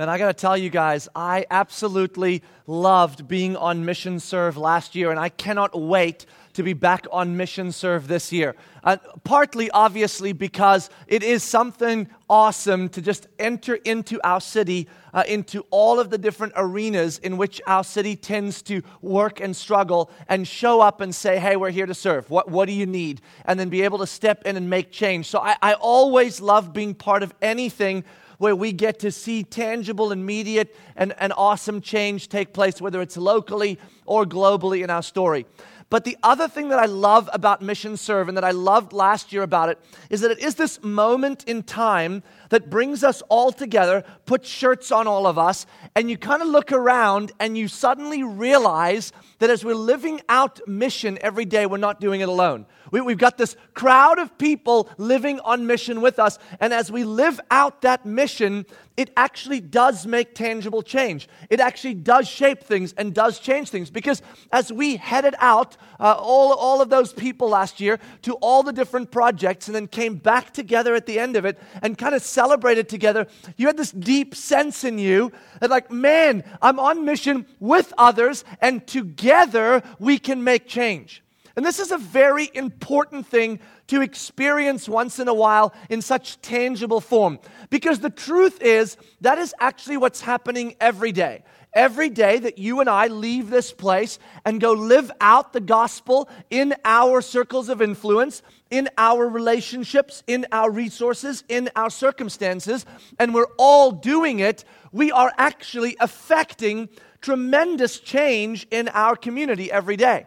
And I got to tell you guys, I absolutely loved being on Mission Serve last year, and I cannot wait to be back on Mission Serve this year. Uh, partly, obviously, because it is something awesome to just enter into our city, uh, into all of the different arenas in which our city tends to work and struggle, and show up and say, hey, we're here to serve. What, what do you need? And then be able to step in and make change. So I, I always love being part of anything where we get to see tangible, immediate, and, and awesome change take place, whether it's locally or globally in our story. But the other thing that I love about Mission Serve and that I loved last year about it is that it is this moment in time that brings us all together, puts shirts on all of us, and you kind of look around and you suddenly realize that as we're living out mission every day, we're not doing it alone. We, have got this crowd of people living on mission with us. And as we live out that mission, it actually does make tangible change. It actually does shape things and does change things. Because as we headed out, uh, all, all of those people last year to all the different projects and then came back together at the end of it and kind of celebrated together, you had this deep sense in you that, like, man, I'm on mission with others and together we can make change. And this is a very important thing to experience once in a while in such tangible form. Because the truth is, that is actually what's happening every day. Every day that you and I leave this place and go live out the gospel in our circles of influence, in our relationships, in our resources, in our circumstances, and we're all doing it, we are actually affecting tremendous change in our community every day.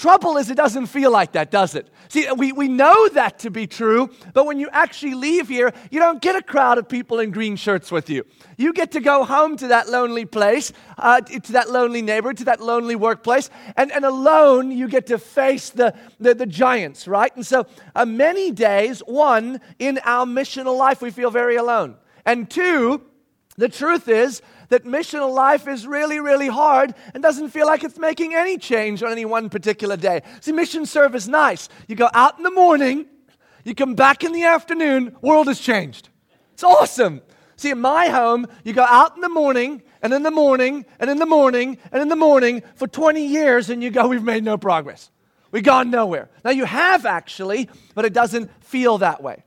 Trouble is, it doesn't feel like that, does it? See, we, we know that to be true, but when you actually leave here, you don't get a crowd of people in green shirts with you. You get to go home to that lonely place, uh, to that lonely neighborhood, to that lonely workplace, and, and alone you get to face the, the, the giants, right? And so, uh, many days, one, in our missional life, we feel very alone. And two, the truth is that missional life is really, really hard and doesn't feel like it's making any change on any one particular day. See, mission serve is nice. You go out in the morning, you come back in the afternoon, world has changed. It's awesome. See, in my home, you go out in the morning, and in the morning, and in the morning, and in the morning for 20 years, and you go, we've made no progress. We've gone nowhere. Now, you have actually, but it doesn't feel that way.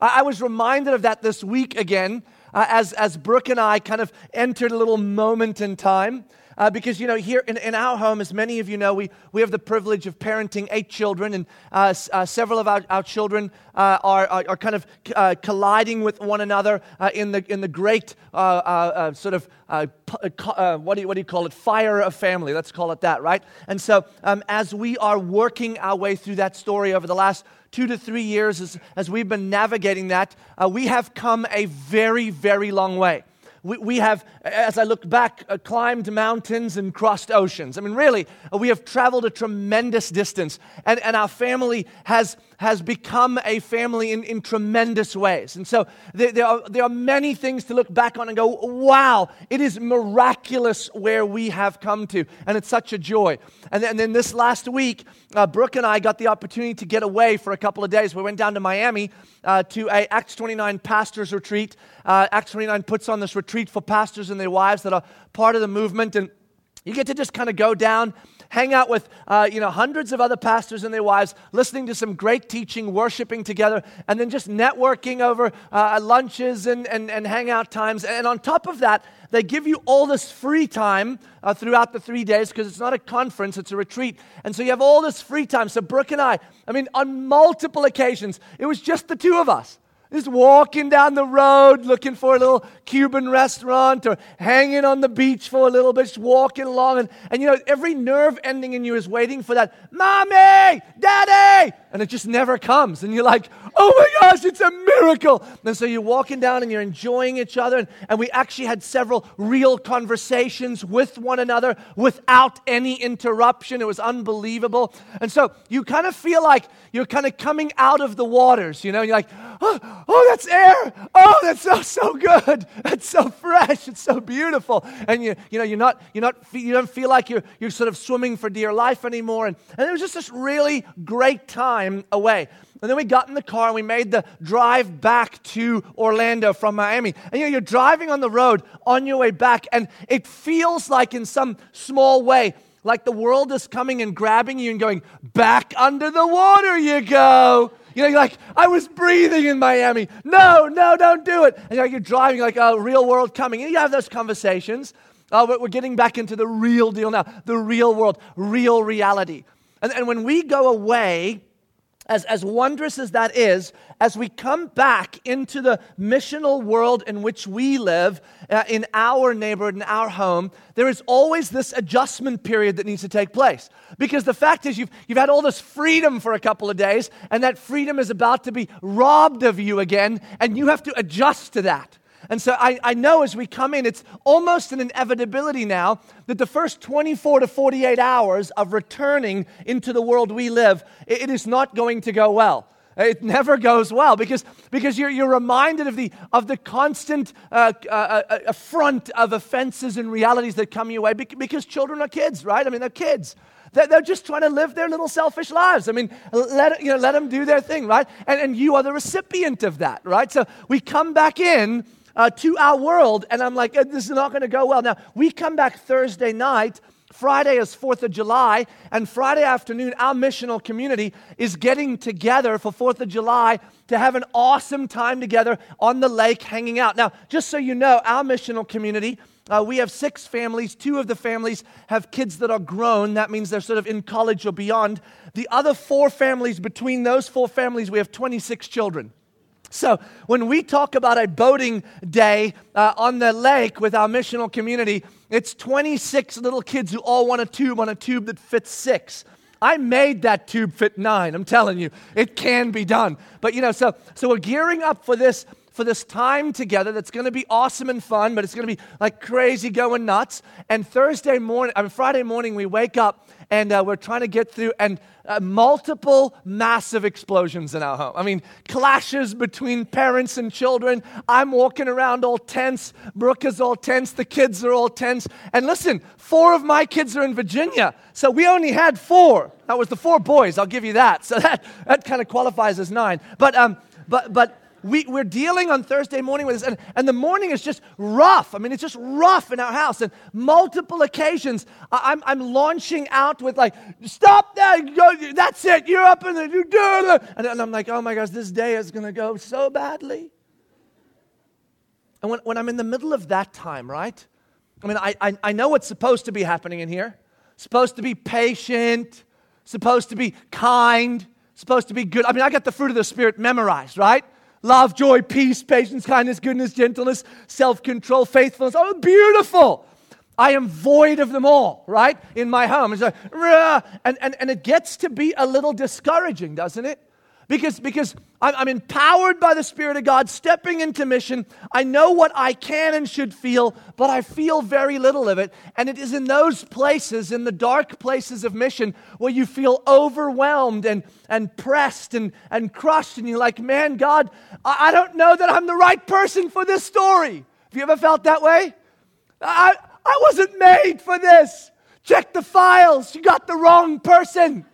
I, I was reminded of that this week again uh, as, as Brooke and I kind of entered a little moment in time. Uh, because, you know, here in, in our home, as many of you know, we, we have the privilege of parenting eight children, and uh, uh, several of our, our children uh, are, are, are, kind of uh, colliding with one another uh, in, the, in the great sort of, what, do you, what do you call it, fire of family, let's call it that, right? And so, um, as we are working our way through that story over the last two to three years as, as we've been navigating that, we have come a very, very long way. We, we have, as I look back, uh, climbed mountains and crossed oceans. I mean, really, uh, we have traveled a tremendous distance, and, and our family has, has become a family in, in tremendous ways. And so there, there, are, there are many things to look back on and go, wow, it is miraculous where we have come to. And it's such a joy. And then, and then this last week, uh, Brooke and I got the opportunity to get away for a couple of days. We went down to Miami uh, to a Acts 29 pastors retreat. Uh, Acts 29 puts on this retreat for pastors and their wives that are part of the movement. And you get to just kind of go down hang out with uh, you know hundreds of other pastors and their wives listening to some great teaching worshiping together and then just networking over uh, lunches and, and, and hangout times and on top of that they give you all this free time uh, throughout the three days because it's not a conference, it's a retreat. And so you have all this free time. So, Brooke and I, I mean, on multiple occasions, it was just the two of us. Just walking down the road looking for a little Cuban restaurant or hanging on the beach for a little bit, just walking along. And, and you know, every nerve ending in you is waiting for that, Mommy, Daddy! And it just never comes. And you're like, oh my gosh, it's a miracle. And so you're walking down and you're enjoying each other. And, and we actually had several real conversations with one another without any interruption. It was unbelievable. And so you kind of feel like you're kind of coming out of the waters, you know, you're like, oh, oh, that's air. Oh, that's so, so good. It's so fresh. It's so beautiful. And you, you know, you're not, you're not, you don't feel like you're, you're sort of swimming for dear life anymore. And, and it was just this really great time away. And then we got in the car and we made the drive back to Orlando from Miami. And you know, you're driving on the road on your way back, and it feels like, in some small way, like the world is coming and grabbing you and going, back under the water you go. You know, you're like, I was breathing in Miami. No, no, don't do it. And you're, driving like a real world coming. And you have those conversations. Oh, we're getting back into the real deal now, the real world, real reality. And, and when we go away, as, as wondrous as that is, as we come back into the missional world in which we live, uh, in our neighborhood, in our home, there is always this adjustment period that needs to take place. Because the fact is, you've, you've had all this freedom for a couple of days, and that freedom is about to be robbed of you again, and you have to adjust to that. And so I, I know as we come in, it's almost an inevitability now that the first 24 to 48 hours of returning into the world we live, it, it is not going to go well. It never goes well because, because you're, you're reminded of the, of the constant uh, uh, uh, affront of offenses and realities that come your way because children are kids, right? I mean, they're kids. They're, they're just trying to live their little selfish lives. I mean, let, you know, let them do their thing, right? And, and you are the recipient of that, right? So we come back in uh, to our world, and I'm like, uh, this is not going to go well. Now, we come back Thursday night. Friday is 4th of July, and Friday afternoon, our missional community is getting together for 4th of July to have an awesome time together on the lake hanging out. Now, just so you know, our missional community, uh, we have six families. Two of the families have kids that are grown. That means they're sort of in college or beyond. The other four families, between those four families, we have 26 children. So, when we talk about a boating day uh, on the lake with our missional community, it's 26 little kids who all want a tube on a tube that fits six. I made that tube fit nine. I'm telling you, it can be done. But you know, so so we're gearing up for this for this time together that's going to be awesome and fun, but it's going to be like crazy going nuts. And Thursday morning, I mean Friday morning, we wake up and uh, we're trying to get through and uh, multiple massive explosions in our home. I mean, clashes between parents and children. I'm walking around all tense. Brooke is all tense. The kids are all tense. And listen, four of my kids are in Virginia, so we only had four. That was the four boys. I'll give you that. So that that kind of qualifies as nine. But um, but but we, we're dealing on Thursday morning with this, and, and the morning is just rough. I mean, it's just rough in our house. And multiple occasions, I, am I'm, I'm launching out with, like, stop that, go, that's it, you're up in the, you do. And, and I'm like, oh my gosh, this day is going to go so badly. And when, when I'm in the middle of that time, right? I mean, I, I, I know what's supposed to be happening in here. Supposed to be patient, supposed to be kind, supposed to be good. I mean, I got the fruit of the Spirit memorized, right? Love, joy, peace, patience, kindness, goodness, gentleness, self control, faithfulness. Oh, beautiful. I am void of them all, right? In my home. It's like, and, and, and it gets to be a little discouraging, doesn't it? Because, because I'm, empowered by the Spirit of God, stepping into mission. I know what I can and should feel, but I feel very little of it. And it is in those places, in the dark places of mission, where you feel overwhelmed and, and pressed and, and crushed. And you're like, man, God, I, I don't know that I'm the right person for this story. Have you ever felt that way? I, I wasn't made for this. Check the files. You got the wrong person.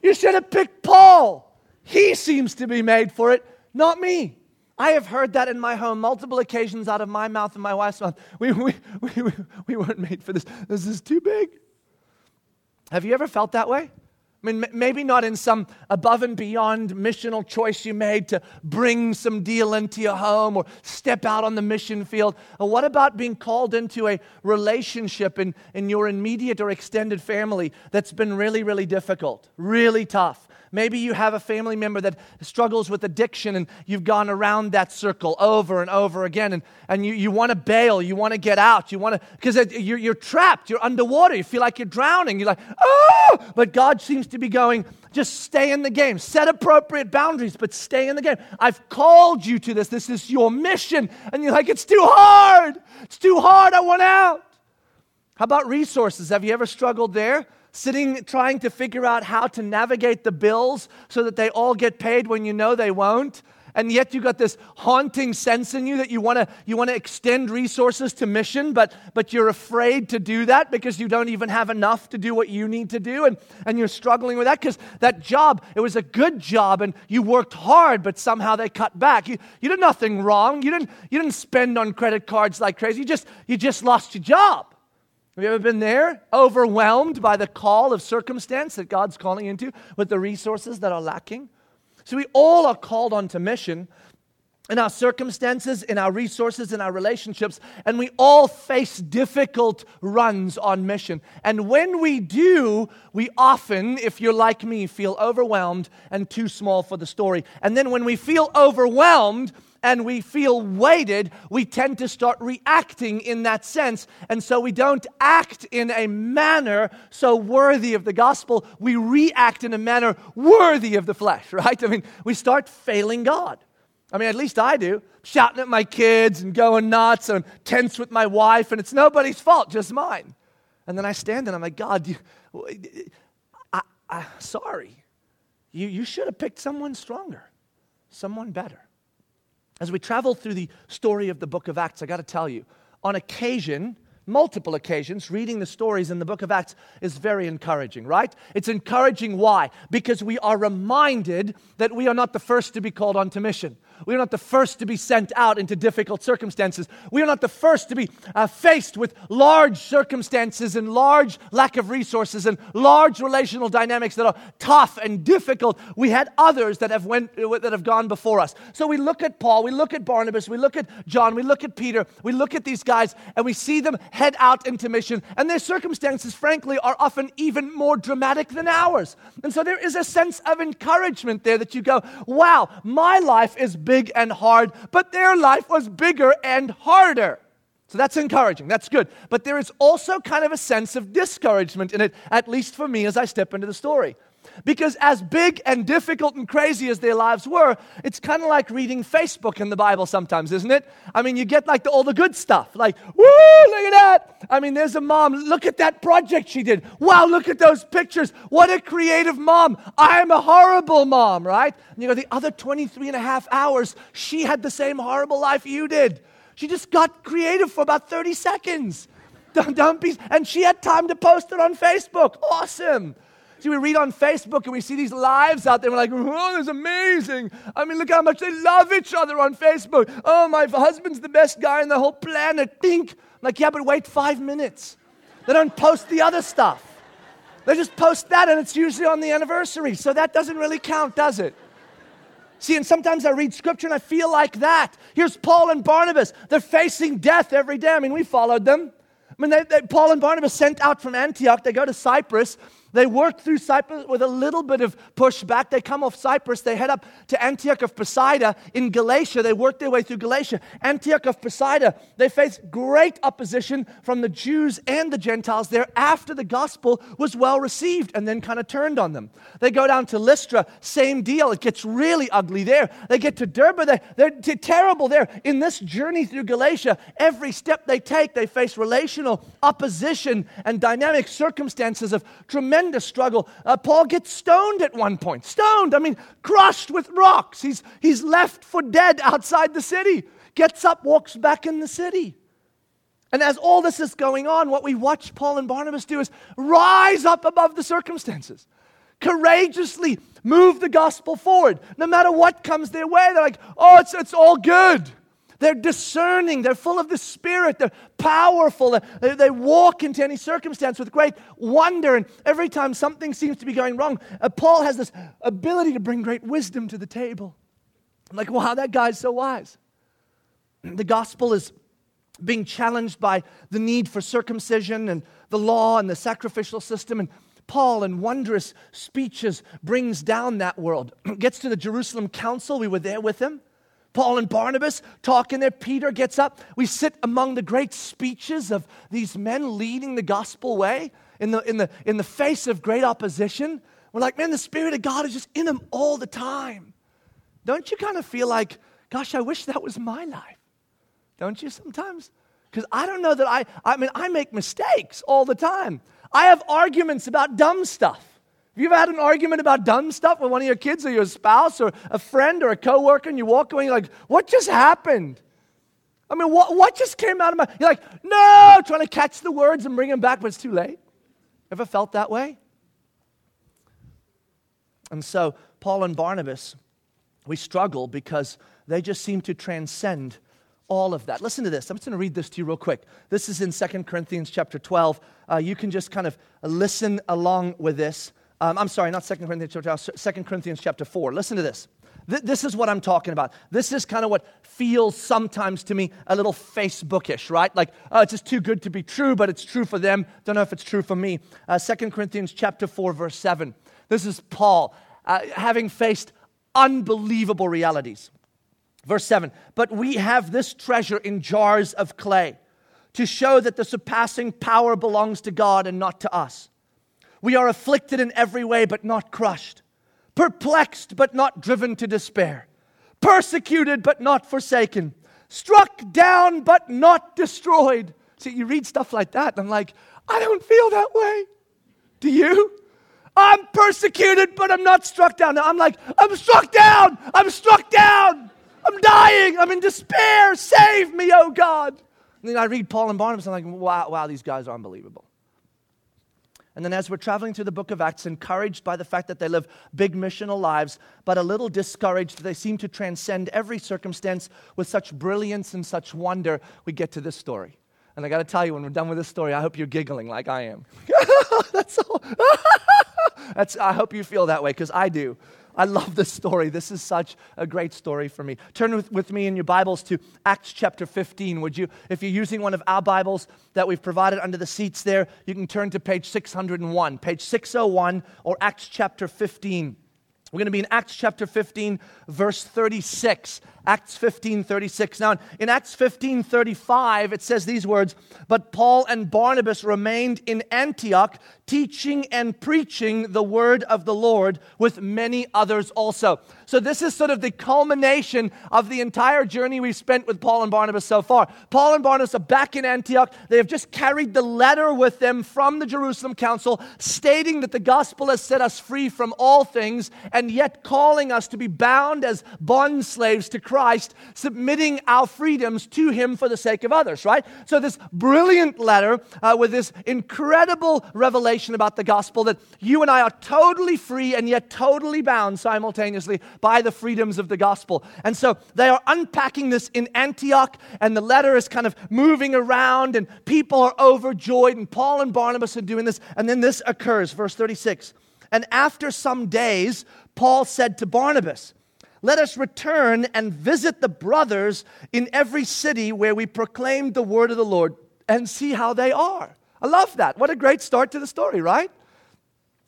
You should have picked Paul. He seems to be made for it, not me. I have heard that in my home multiple occasions out of my mouth and my wife's mouth. We, we, we, we weren't made for this. This is too big. Have you ever felt that way? I mean, maybe not in some above and beyond missional choice you made to bring some deal into your home or step out on the mission field. Or what about being called into a relationship in, in your immediate or extended family that's been really, really difficult, really tough? Maybe you have a family member that struggles with addiction and you've gone around that circle over and over again and, and you, you want to bail, you want to get out, you want to, because you're, you're trapped, you're underwater, you feel like you're drowning. You're like, oh! But God seems to be going, just stay in the game. Set appropriate boundaries, but stay in the game. I've called you to this. This is your mission. And you're like, it's too hard. It's too hard. I want out. How about resources? Have you ever struggled there? Sitting trying to figure out how to navigate the bills so that they all get paid when you know they won't. and yet you got this haunting sense in you that you want to you want to extend resources to mission but but you're afraid to do that because you don't even have enough to do what you need to do and and you're struggling with that because that job it was a good job and you worked hard but somehow they cut back. You, you did nothing wrong. You didn't you didn't spend on credit cards like crazy. You just you just lost your job have you ever been there overwhelmed by the call of circumstance that god's calling into with the resources that are lacking so we all are called onto mission in our circumstances, in our resources, in our relationships, and we all face difficult runs on mission. And when we do, we often, if you're like me, feel overwhelmed and too small for the story. And then when we feel overwhelmed, and we feel weighted, we tend to start reacting in that sense. And so we don't act in a manner so worthy of the gospel. We react in a manner worthy of the flesh, right? I mean, we start failing God. I mean, at least I do. Shouting at my kids and going nuts and tense with my wife, and it's nobody's fault, just mine. And then I stand and I'm like, God, you, I, I, sorry. You, you should have picked someone stronger, someone better. As we travel through the story of the book of Acts, I got to tell you, on occasion, multiple occasions, reading the stories in the book of Acts is very encouraging, right? It's encouraging why? Because we are reminded that we are not the first to be called onto mission. We are not the first to be sent out into difficult circumstances. We are not the first to be uh, faced with large circumstances and large lack of resources and large relational dynamics that are tough and difficult. We had others that have, went, that have gone before us. So we look at Paul, we look at Barnabas, we look at John, we look at Peter, we look at these guys, and we see them head out into mission. And their circumstances, frankly, are often even more dramatic than ours. And so there is a sense of encouragement there that you go, wow, my life is big and hard, but their life was bigger and harder. So that's encouraging. That's good. But there is also kind of a sense of discouragement in it, at least for me as I step into the story. Because as big and difficult and crazy as their lives were, it's kind of like reading Facebook in the Bible sometimes, isn't it? I mean, you get like the, all the good stuff, like, woo, look at that. I mean, there's a mom, look at that project she did. Wow, look at those pictures. What a creative mom. I'm a horrible mom, right? And you know, the other 23 and a half hours, she had the same horrible life you did. She just got creative for about 30 seconds. Don't, be, and she had time to post it on Facebook. Awesome. See, we read on Facebook and we see these lives out there. We're like, oh, that's amazing. I mean, look how much they love each other on Facebook. Oh, my husband's the best guy on the whole planet. Think. I'm like, yeah, but wait five minutes. They don't post the other stuff. They just post that, and it's usually on the anniversary. So that doesn't really count, does it? See, and sometimes I read scripture and I feel like that. Here's Paul and Barnabas. They're facing death every day. I mean, we followed them. I mean, they, they, Paul and Barnabas sent out from Antioch. They go to Cyprus. They work through Cyprus with a little bit of pushback. They come off Cyprus. They head up to Antioch of Pisidia in Galatia. They work their way through Galatia. Antioch of Pisidia, they face great opposition from the Jews and the Gentiles there after the gospel was well received and then kind of turned on them. They go down to Lystra, same deal. It gets really ugly there. They get to Derbe, they, they're t- terrible there. In this journey through Galatia, every step they take, they face relational opposition and dynamic circumstances of tremendous tremendous struggle. Uh, Paul gets stoned at one point. Stoned, I mean, crushed with rocks. He's, he's left for dead outside the city. Gets up, walks back in the city. And as all this is going on, what we watch Paul and Barnabas do is rise up above the circumstances, courageously move the gospel forward. No matter what comes their way, they're like, oh, it's, it's all good. They're discerning. They're full of the Spirit. They're powerful. They, they, walk into any circumstance with great wonder. And every time something seems to be going wrong, uh, Paul has this ability to bring great wisdom to the table. I'm like, wow, that guy's so wise. The gospel is being challenged by the need for circumcision and the law and the sacrificial system. And Paul, in wondrous speeches, brings down that world. Gets to the Jerusalem council. We were there with him. Paul and Barnabas talking there. Peter gets up. We sit among the great speeches of these men leading the gospel way in the, in the, in the face of great opposition. We're like, man, the Spirit of God is just in them all the time. Don't you kind of feel like, gosh, I wish that was my life? Don't you sometimes? Because I don't know that I, I mean, I make mistakes all the time. I have arguments about dumb stuff. Have you ever had an argument about dumb stuff with one of your kids or your spouse or a friend or a coworker and you walk away and you're like, what just happened? I mean, what, what just came out of my... You're like, no, trying to catch the words and bring them back, but it's too late. Ever felt that way? And so, Paul and Barnabas, we struggle because they just seem to transcend all of that. Listen to this. I'm just going to read this to you real quick. This is in 2 Corinthians chapter 12. Uh, you can just kind of listen along with this. Um, I'm sorry, not 2 Corinthians chapter 2 Corinthians chapter 4. Listen to this. Th- this is what I'm talking about. This is kind of what feels sometimes to me a little Facebookish, right? Like, oh, it's just too good to be true, but it's true for them. Don't know if it's true for me. Uh, 2 Corinthians chapter 4, verse 7. This is Paul uh, having faced unbelievable realities. Verse 7 But we have this treasure in jars of clay to show that the surpassing power belongs to God and not to us. We are afflicted in every way, but not crushed, perplexed, but not driven to despair, persecuted, but not forsaken, struck down, but not destroyed. See, you read stuff like that, and I'm like, I don't feel that way. Do you? I'm persecuted, but I'm not struck down. I'm like, I'm struck down. I'm struck down. I'm dying. I'm in despair. Save me, oh God. And then I read Paul and Barnabas, and I'm like, wow, wow, these guys are unbelievable. And then as we're traveling through the book of Acts, encouraged by the fact that they live big missional lives, but a little discouraged, they seem to transcend every circumstance with such brilliance and such wonder, we get to this story. And I got to tell you, when we're done with this story, I hope you're giggling like I am. That's all. That's, I hope you feel that way because I do. I love this story. This is such a great story for me. Turn with, with, me in your Bibles to Acts chapter 15. Would you, if you're using one of our Bibles that we've provided under the seats there, you can turn to page 601, page 601, or Acts chapter 15. We're going to be in Acts chapter 15, verse 36. Acts 15 36. Now, in Acts 15 35, it says these words But Paul and Barnabas remained in Antioch, teaching and preaching the word of the Lord with many others also. So, this is sort of the culmination of the entire journey we've spent with Paul and Barnabas so far. Paul and Barnabas are back in Antioch. They have just carried the letter with them from the Jerusalem Council, stating that the gospel has set us free from all things, and yet calling us to be bound as bond slaves to Christ Christ, submitting our freedoms to Him for the sake of others, right? So, this brilliant letter uh, with this incredible revelation about the gospel that you and I are totally free and yet totally bound simultaneously by the freedoms of the gospel. And so, they are unpacking this in Antioch, and the letter is kind of moving around, and people are overjoyed, and Paul and Barnabas are doing this. And then this occurs, verse 36. And after some days, Paul said to Barnabas, let us return and visit the brothers in every city where we proclaim the word of the Lord and see how they are. I love that. What a great start to the story, right?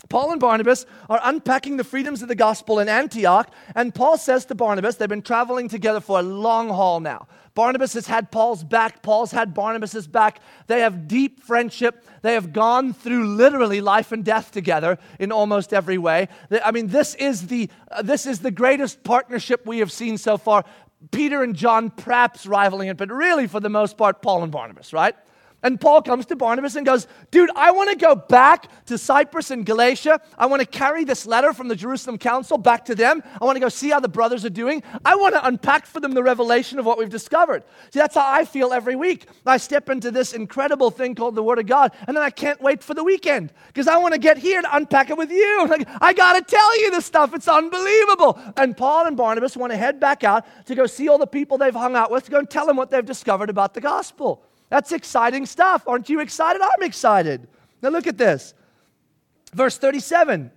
Paul and Barnabas are unpacking the freedoms of the gospel in Antioch, and Paul says to Barnabas, they've been traveling together for a long haul now. Barnabas has had Paul's back, Paul's had Barnabas's back. They have deep friendship. They have gone through literally life and death together in almost every way. I mean, this is the, uh, this is the greatest partnership we have seen so far. Peter and John perhaps rivaling it, but really, for the most part, Paul and Barnabas, right? And Paul comes to Barnabas and goes, Dude, I want to go back to Cyprus and Galatia. I want to carry this letter from the Jerusalem Council back to them. I want to go see how the brothers are doing. I want to unpack for them the revelation of what we've discovered. See, that's how I feel every week. I step into this incredible thing called the Word of God, and then I can't wait for the weekend because I want to get here to unpack it with you. Like, I got to tell you this stuff. It's unbelievable. And Paul and Barnabas want to head back out to go see all the people they've hung out with to go and tell them what they've discovered about the gospel. That's exciting stuff. Aren't you excited? I'm excited. Now look at this. Verse 37.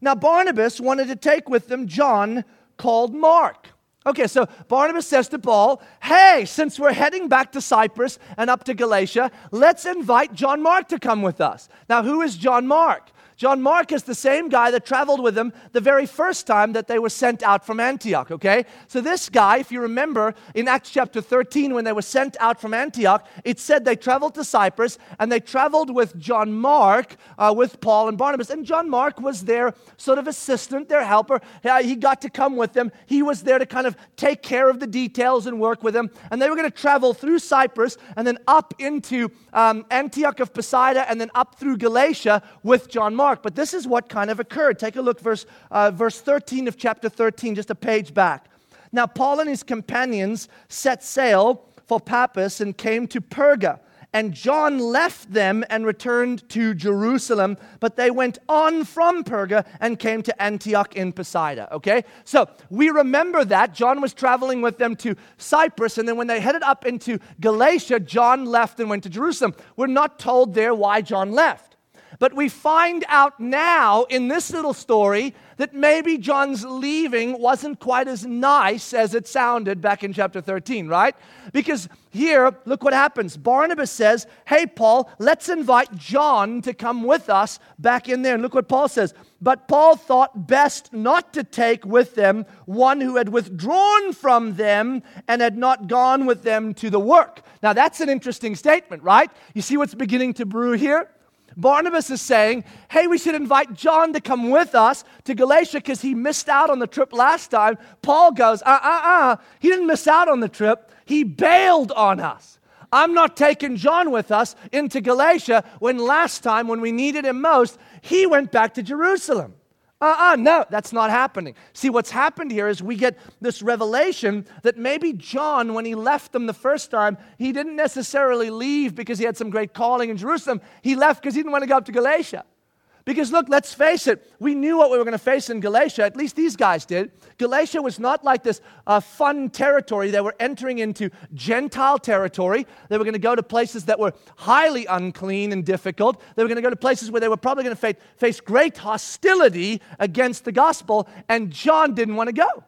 Now Barnabas wanted to take with them John called Mark. Okay, so Barnabas says to Paul, Hey, since we're heading back to Cyprus and up to Galatia, let's invite John Mark to come with us. Now, who is John Mark? John Mark is the same guy that traveled with them the very first time that they were sent out from Antioch, okay? So, this guy, if you remember in Acts chapter 13, when they were sent out from Antioch, it said they traveled to Cyprus and they traveled with John Mark, uh, with Paul and Barnabas. And John Mark was their sort of assistant, their helper. He got to come with them. He was there to kind of take care of the details and work with them. And they were going to travel through Cyprus and then up into um, Antioch of Pisidia and then up through Galatia with John Mark. Mark, but this is what kind of occurred. Take a look, verse, uh, verse 13 of chapter 13, just a page back. Now, Paul and his companions set sail for Paphos and came to Perga. And John left them and returned to Jerusalem, but they went on from Perga and came to Antioch in Pisidia. Okay? So we remember that. John was traveling with them to Cyprus, and then when they headed up into Galatia, John left and went to Jerusalem. We're not told there why John left. But we find out now in this little story that maybe John's leaving wasn't quite as nice as it sounded back in chapter 13, right? Because here, look what happens. Barnabas says, Hey, Paul, let's invite John to come with us back in there. And look what Paul says. But Paul thought best not to take with them one who had withdrawn from them and had not gone with them to the work. Now, that's an interesting statement, right? You see what's beginning to brew here? Barnabas is saying, hey, we should invite John to come with us to Galatia because he missed out on the trip last time. Paul goes, uh uh uh, he didn't miss out on the trip, he bailed on us. I'm not taking John with us into Galatia when last time, when we needed him most, he went back to Jerusalem. Uh uh no, that's not happening. See, what's happened here is we get this revelation that maybe John, when he left them the first time, he didn't necessarily leave because he had some great calling in Jerusalem. He left because he didn't want to go up to Galatia. Because look, let's face it, we knew what we were going to face in Galatia, at least these guys did. Galatia was not like this uh, fun territory. They were entering into Gentile territory. They were going to go to places that were highly unclean and difficult. They were going to go to places where they were probably going to face, face great hostility against the gospel, and John didn't want to go.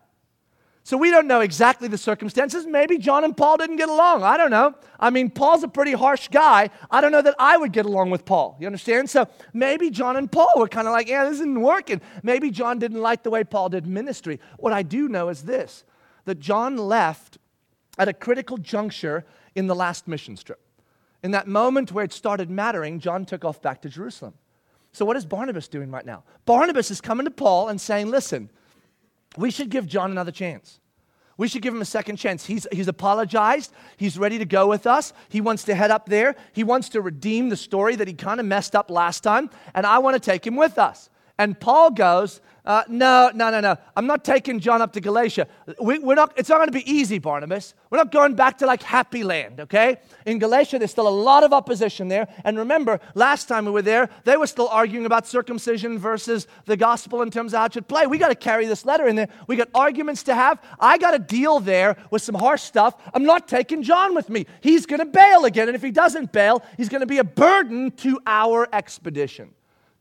So we don't know exactly the circumstances. Maybe John and Paul didn't get along. I don't know. I mean, Paul's a pretty harsh guy. I don't know that I would get along with Paul. You understand? So maybe John and Paul were kind of like, yeah, this isn't working. Maybe John didn't like the way Paul did ministry. What I do know is this that John left at a critical juncture in the last mission trip. In that moment where it started mattering, John took off back to Jerusalem. So, what is Barnabas doing right now? Barnabas is coming to Paul and saying, listen, we should give John another chance. We should give him a second chance. He's, he's apologized. He's ready to go with us. He wants to head up there. He wants to redeem the story that he kind of messed up last time, and I want to take him with us. And Paul goes, uh, no, no, no, no. I'm not taking John up to Galatia. We, are not, it's not going to be easy, Barnabas. We're not going back to like happy land, okay? In Galatia, there's still a lot of opposition there. And remember, last time we were there, they were still arguing about circumcision versus the gospel in terms of how it should play. We got to carry this letter in there. We got arguments to have. I got to deal there with some harsh stuff. I'm not taking John with me. He's going to bail again. And if he doesn't bail, he's going to be a burden to our expedition.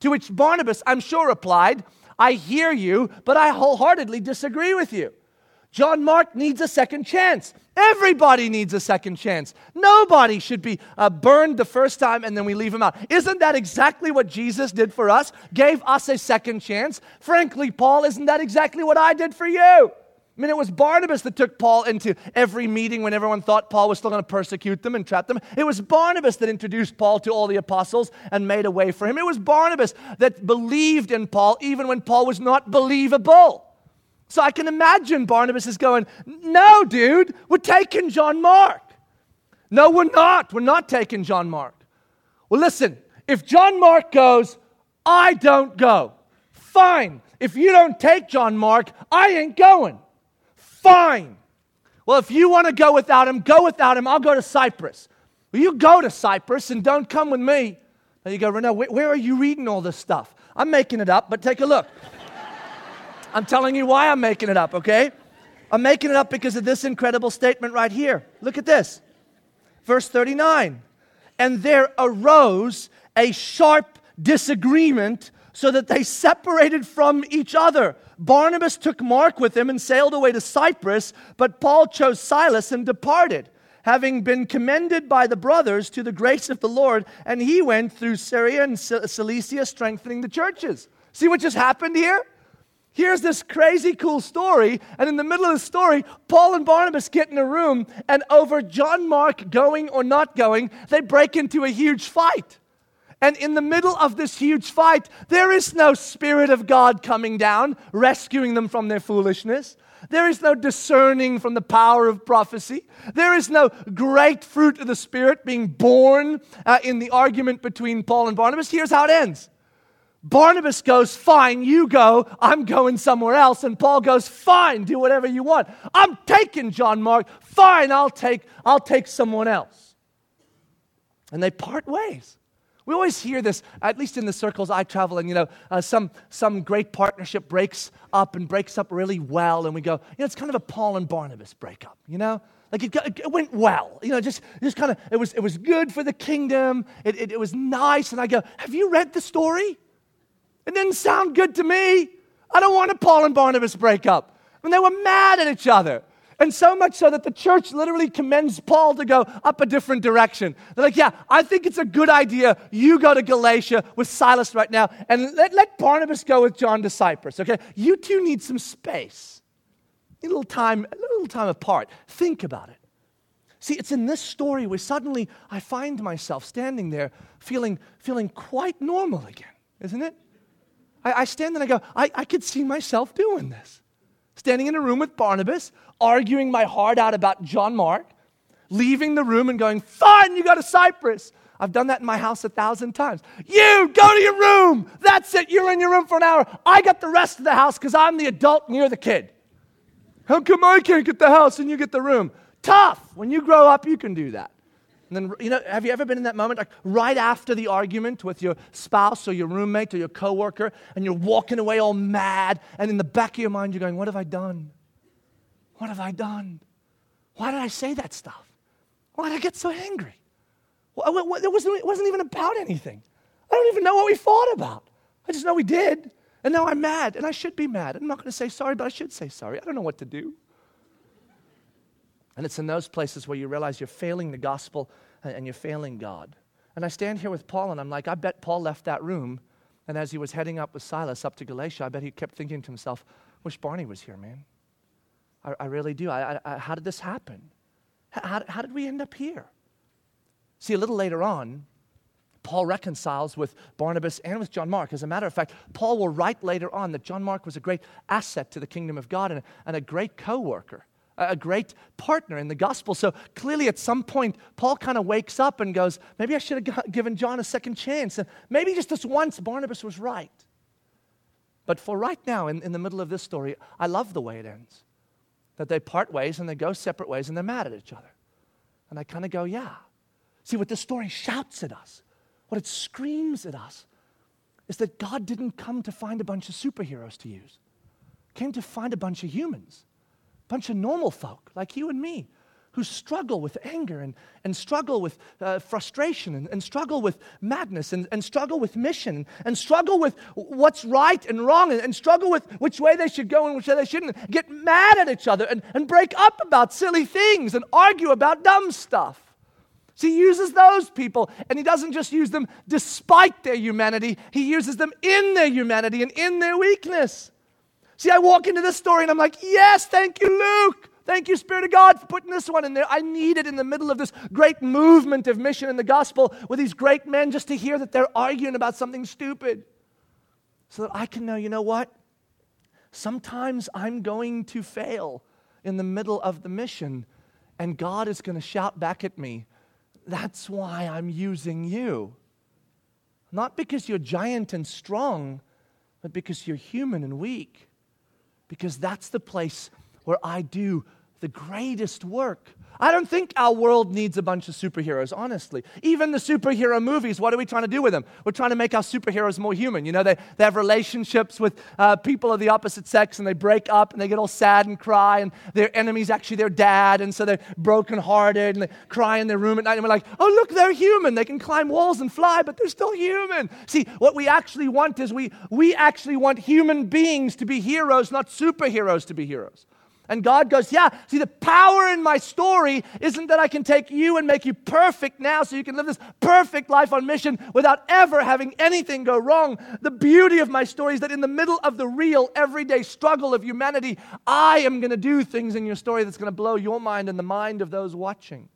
To which Barnabas, I'm sure, replied, I hear you, but I wholeheartedly disagree with you. John Mark needs a second chance. Everybody needs a second chance. Nobody should be uh, burned the first time and then we leave him out. Isn't that exactly what Jesus did for us? Gave us a second chance? Frankly, Paul, isn't that exactly what I did for you? I mean, it was Barnabas that took Paul into every meeting when everyone thought Paul was still going to persecute them and trap them. It was Barnabas that introduced Paul to all the apostles and made a way for him. It was Barnabas that believed in Paul even when Paul was not believable. So I can imagine Barnabas is going, No, dude, we're taking John Mark. No, we're not. We're not taking John Mark. Well, listen, if John Mark goes, I don't go. Fine. If you don't take John Mark, I ain't going. Fine. Well, if you want to go without him, go without him. I'll go to Cyprus. Well, you go to Cyprus and don't come with me. And you go, Renault, where, where are you reading all this stuff? I'm making it up, but take a look. I'm telling you why I'm making it up, okay? I'm making it up because of this incredible statement right here. Look at this. Verse 39. And there arose a sharp disagreement so that they separated from each other. Barnabas took Mark with him and sailed away to Cyprus, but Paul chose Silas and departed, having been commended by the brothers to the grace of the Lord, and he went through Syria and Cilicia, strengthening the churches. See what just happened here? Here's this crazy cool story, and in the middle of the story, Paul and Barnabas get in a room, and over John Mark going or not going, they break into a huge fight. And in the middle of this huge fight, there is no Spirit of God coming down, rescuing them from their foolishness. There is no discerning from the power of prophecy. There is no great fruit of the Spirit being born uh, in the argument between Paul and Barnabas. Here's how it ends Barnabas goes, Fine, you go. I'm going somewhere else. And Paul goes, Fine, do whatever you want. I'm taking John Mark. Fine, I'll take, I'll take someone else. And they part ways. We always hear this, at least in the circles I travel in, you know, uh, some, some great partnership breaks up and breaks up really well. And we go, you know, it's kind of a Paul and Barnabas breakup, you know? Like it, it went well, you know, just, just kind of, it was, it was good for the kingdom. It, it, it was nice. And I go, have you read the story? It didn't sound good to me. I don't want a Paul and Barnabas breakup. And they were mad at each other. And so much so that the church literally commends Paul to go up a different direction. They're like, yeah, I think it's a good idea. You go to Galatia with Silas right now, and let, let Barnabas go with John to Cyprus, okay? You two need some space. A little time, a little time apart. Think about it. See, it's in this story where suddenly I find myself standing there feeling, feeling quite normal again, isn't it? I, I stand and I go, I, I could see myself doing this. Standing in a room with Barnabas, arguing my heart out about John Mark, leaving the room and going, Fine, you go to Cyprus. I've done that in my house a thousand times. You go to your room. That's it. You're in your room for an hour. I got the rest of the house because I'm the adult and you're the kid. How come I can't get the house and you get the room? Tough. When you grow up, you can do that. And then, you know, have you ever been in that moment, like right after the argument with your spouse or your roommate or your coworker, and you're walking away all mad, and in the back of your mind, you're going, What have I done? What have I done? Why did I say that stuff? Why did I get so angry? It, wasn't, even about anything. I don't even know what we fought about. I just know we did. And now I'm mad, and I should be mad. I'm not going to say sorry, but I should say sorry. I don't know what to do. And it's in those places where you realize you're failing the gospel and you're failing God. And I stand here with Paul and I'm like, I bet Paul left that room. And as he was heading up with Silas up to Galatia, I bet he kept thinking to himself, wish Barney was here, man. I, I really do. I, I, how did this happen? How, how did we end up here? See, a little later on, Paul reconciles with Barnabas and with John Mark. As a matter of fact, Paul will write later on that John Mark was a great asset to the kingdom of God and, and a great co worker a great partner in the gospel. So clearly, at some point, Paul kind of wakes up and goes, Maybe I should have given John a second chance. And maybe just this once, Barnabas was right. But for right now, in, in the middle of this story, I love the way it ends. That they part ways and they go separate ways and they're mad at each other. And I kind of go, Yeah. See, what this story shouts at us, what it screams at us, is that God didn't come to find a bunch of superheroes to use, came to find a bunch of humans bunch of normal folk like you and me who struggle with anger and, and struggle with uh, frustration and, and, struggle with madness and, and struggle with mission and struggle with what's right and wrong and, and, struggle with which way they should go and which way they shouldn't, get mad at each other and, and break up about silly things and argue about dumb stuff. So he uses those people, and he doesn't just use them despite their humanity, he uses them in their humanity and in their weakness. See, I walk into this story and I'm like, yes, thank you, Luke. Thank you, Spirit of God, for putting this one in there. I need it in the middle of this great movement of mission in the gospel with these great men just to hear that they're arguing about something stupid. So that I can know, you know what? Sometimes I'm going to fail in the middle of the mission, and God is going to shout back at me, That's why I'm using you. Not because you're giant and strong, but because you're human and weak because that's the place where I do the greatest work. I don't think our world needs a bunch of superheroes, honestly. Even the superhero movies, what are we trying to do with them? We're trying to make our superheroes more human. You know, they, they have relationships with uh, people of the opposite sex and they break up and they get all sad and cry, and their enemy's actually their dad, and so they're brokenhearted and they cry in their room at night. And we're like, oh, look, they're human. They can climb walls and fly, but they're still human. See, what we actually want is we, we actually want human beings to be heroes, not superheroes to be heroes. And God goes, Yeah, see, the power in my story isn't that I can take you and make you perfect now so you can live this perfect life on mission without ever having anything go wrong. The beauty of my story is that in the middle of the real, everyday struggle of humanity, I am going to do things in your story that's going to blow your mind and the mind of those watching.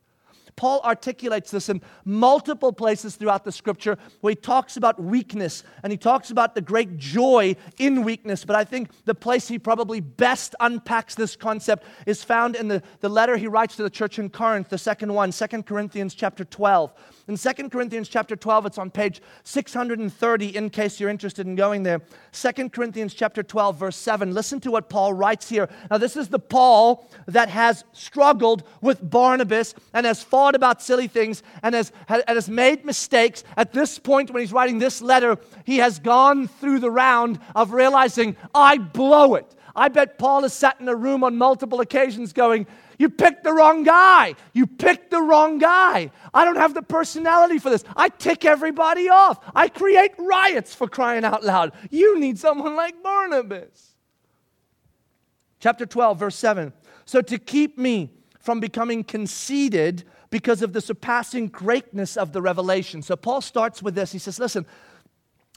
Paul articulates this in multiple places throughout the scripture where he talks about weakness and he talks about the great joy in weakness. But I think the place he probably best unpacks this concept is found in the, the letter he writes to the church in Corinth, the second one, 2 Corinthians chapter 12. In 2 Corinthians chapter 12, it's on page 630 in case you're interested in going there. 2 Corinthians chapter 12, verse 7. Listen to what Paul writes here. Now, this is the Paul that has struggled with Barnabas and has about silly things and has, and has made mistakes. At this point, when he's writing this letter, he has gone through the round of realizing, I blow it. I bet Paul has sat in a room on multiple occasions going, you picked the wrong guy. You picked the wrong guy. I don't have the personality for this. I tick everybody off. I create riots for crying out loud. You need someone like Barnabas. Chapter 12, verse 7. So to keep me from becoming conceited because of the surpassing greatness of the revelation. So Paul starts with this. He says, Listen,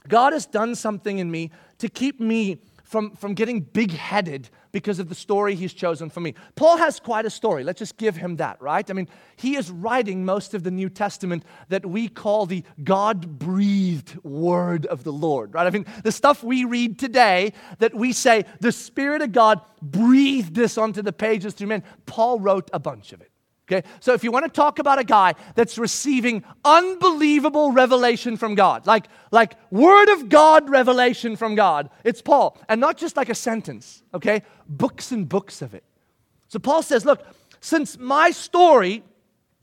God has done something in me to keep me from, from getting big headed because of the story he's chosen for me. Paul has quite a story. Let's just give him that, right? I mean, he is writing most of the New Testament that we call the God breathed word of the Lord, right? I mean, the stuff we read today that we say the Spirit of God breathed this onto the pages through men, Paul wrote a bunch of it. Okay? So if you want to talk about a guy that's receiving unbelievable revelation from God, like, like word of God revelation from God, it's Paul. And not just like a sentence, okay? Books and books of it. So Paul says, look, since my story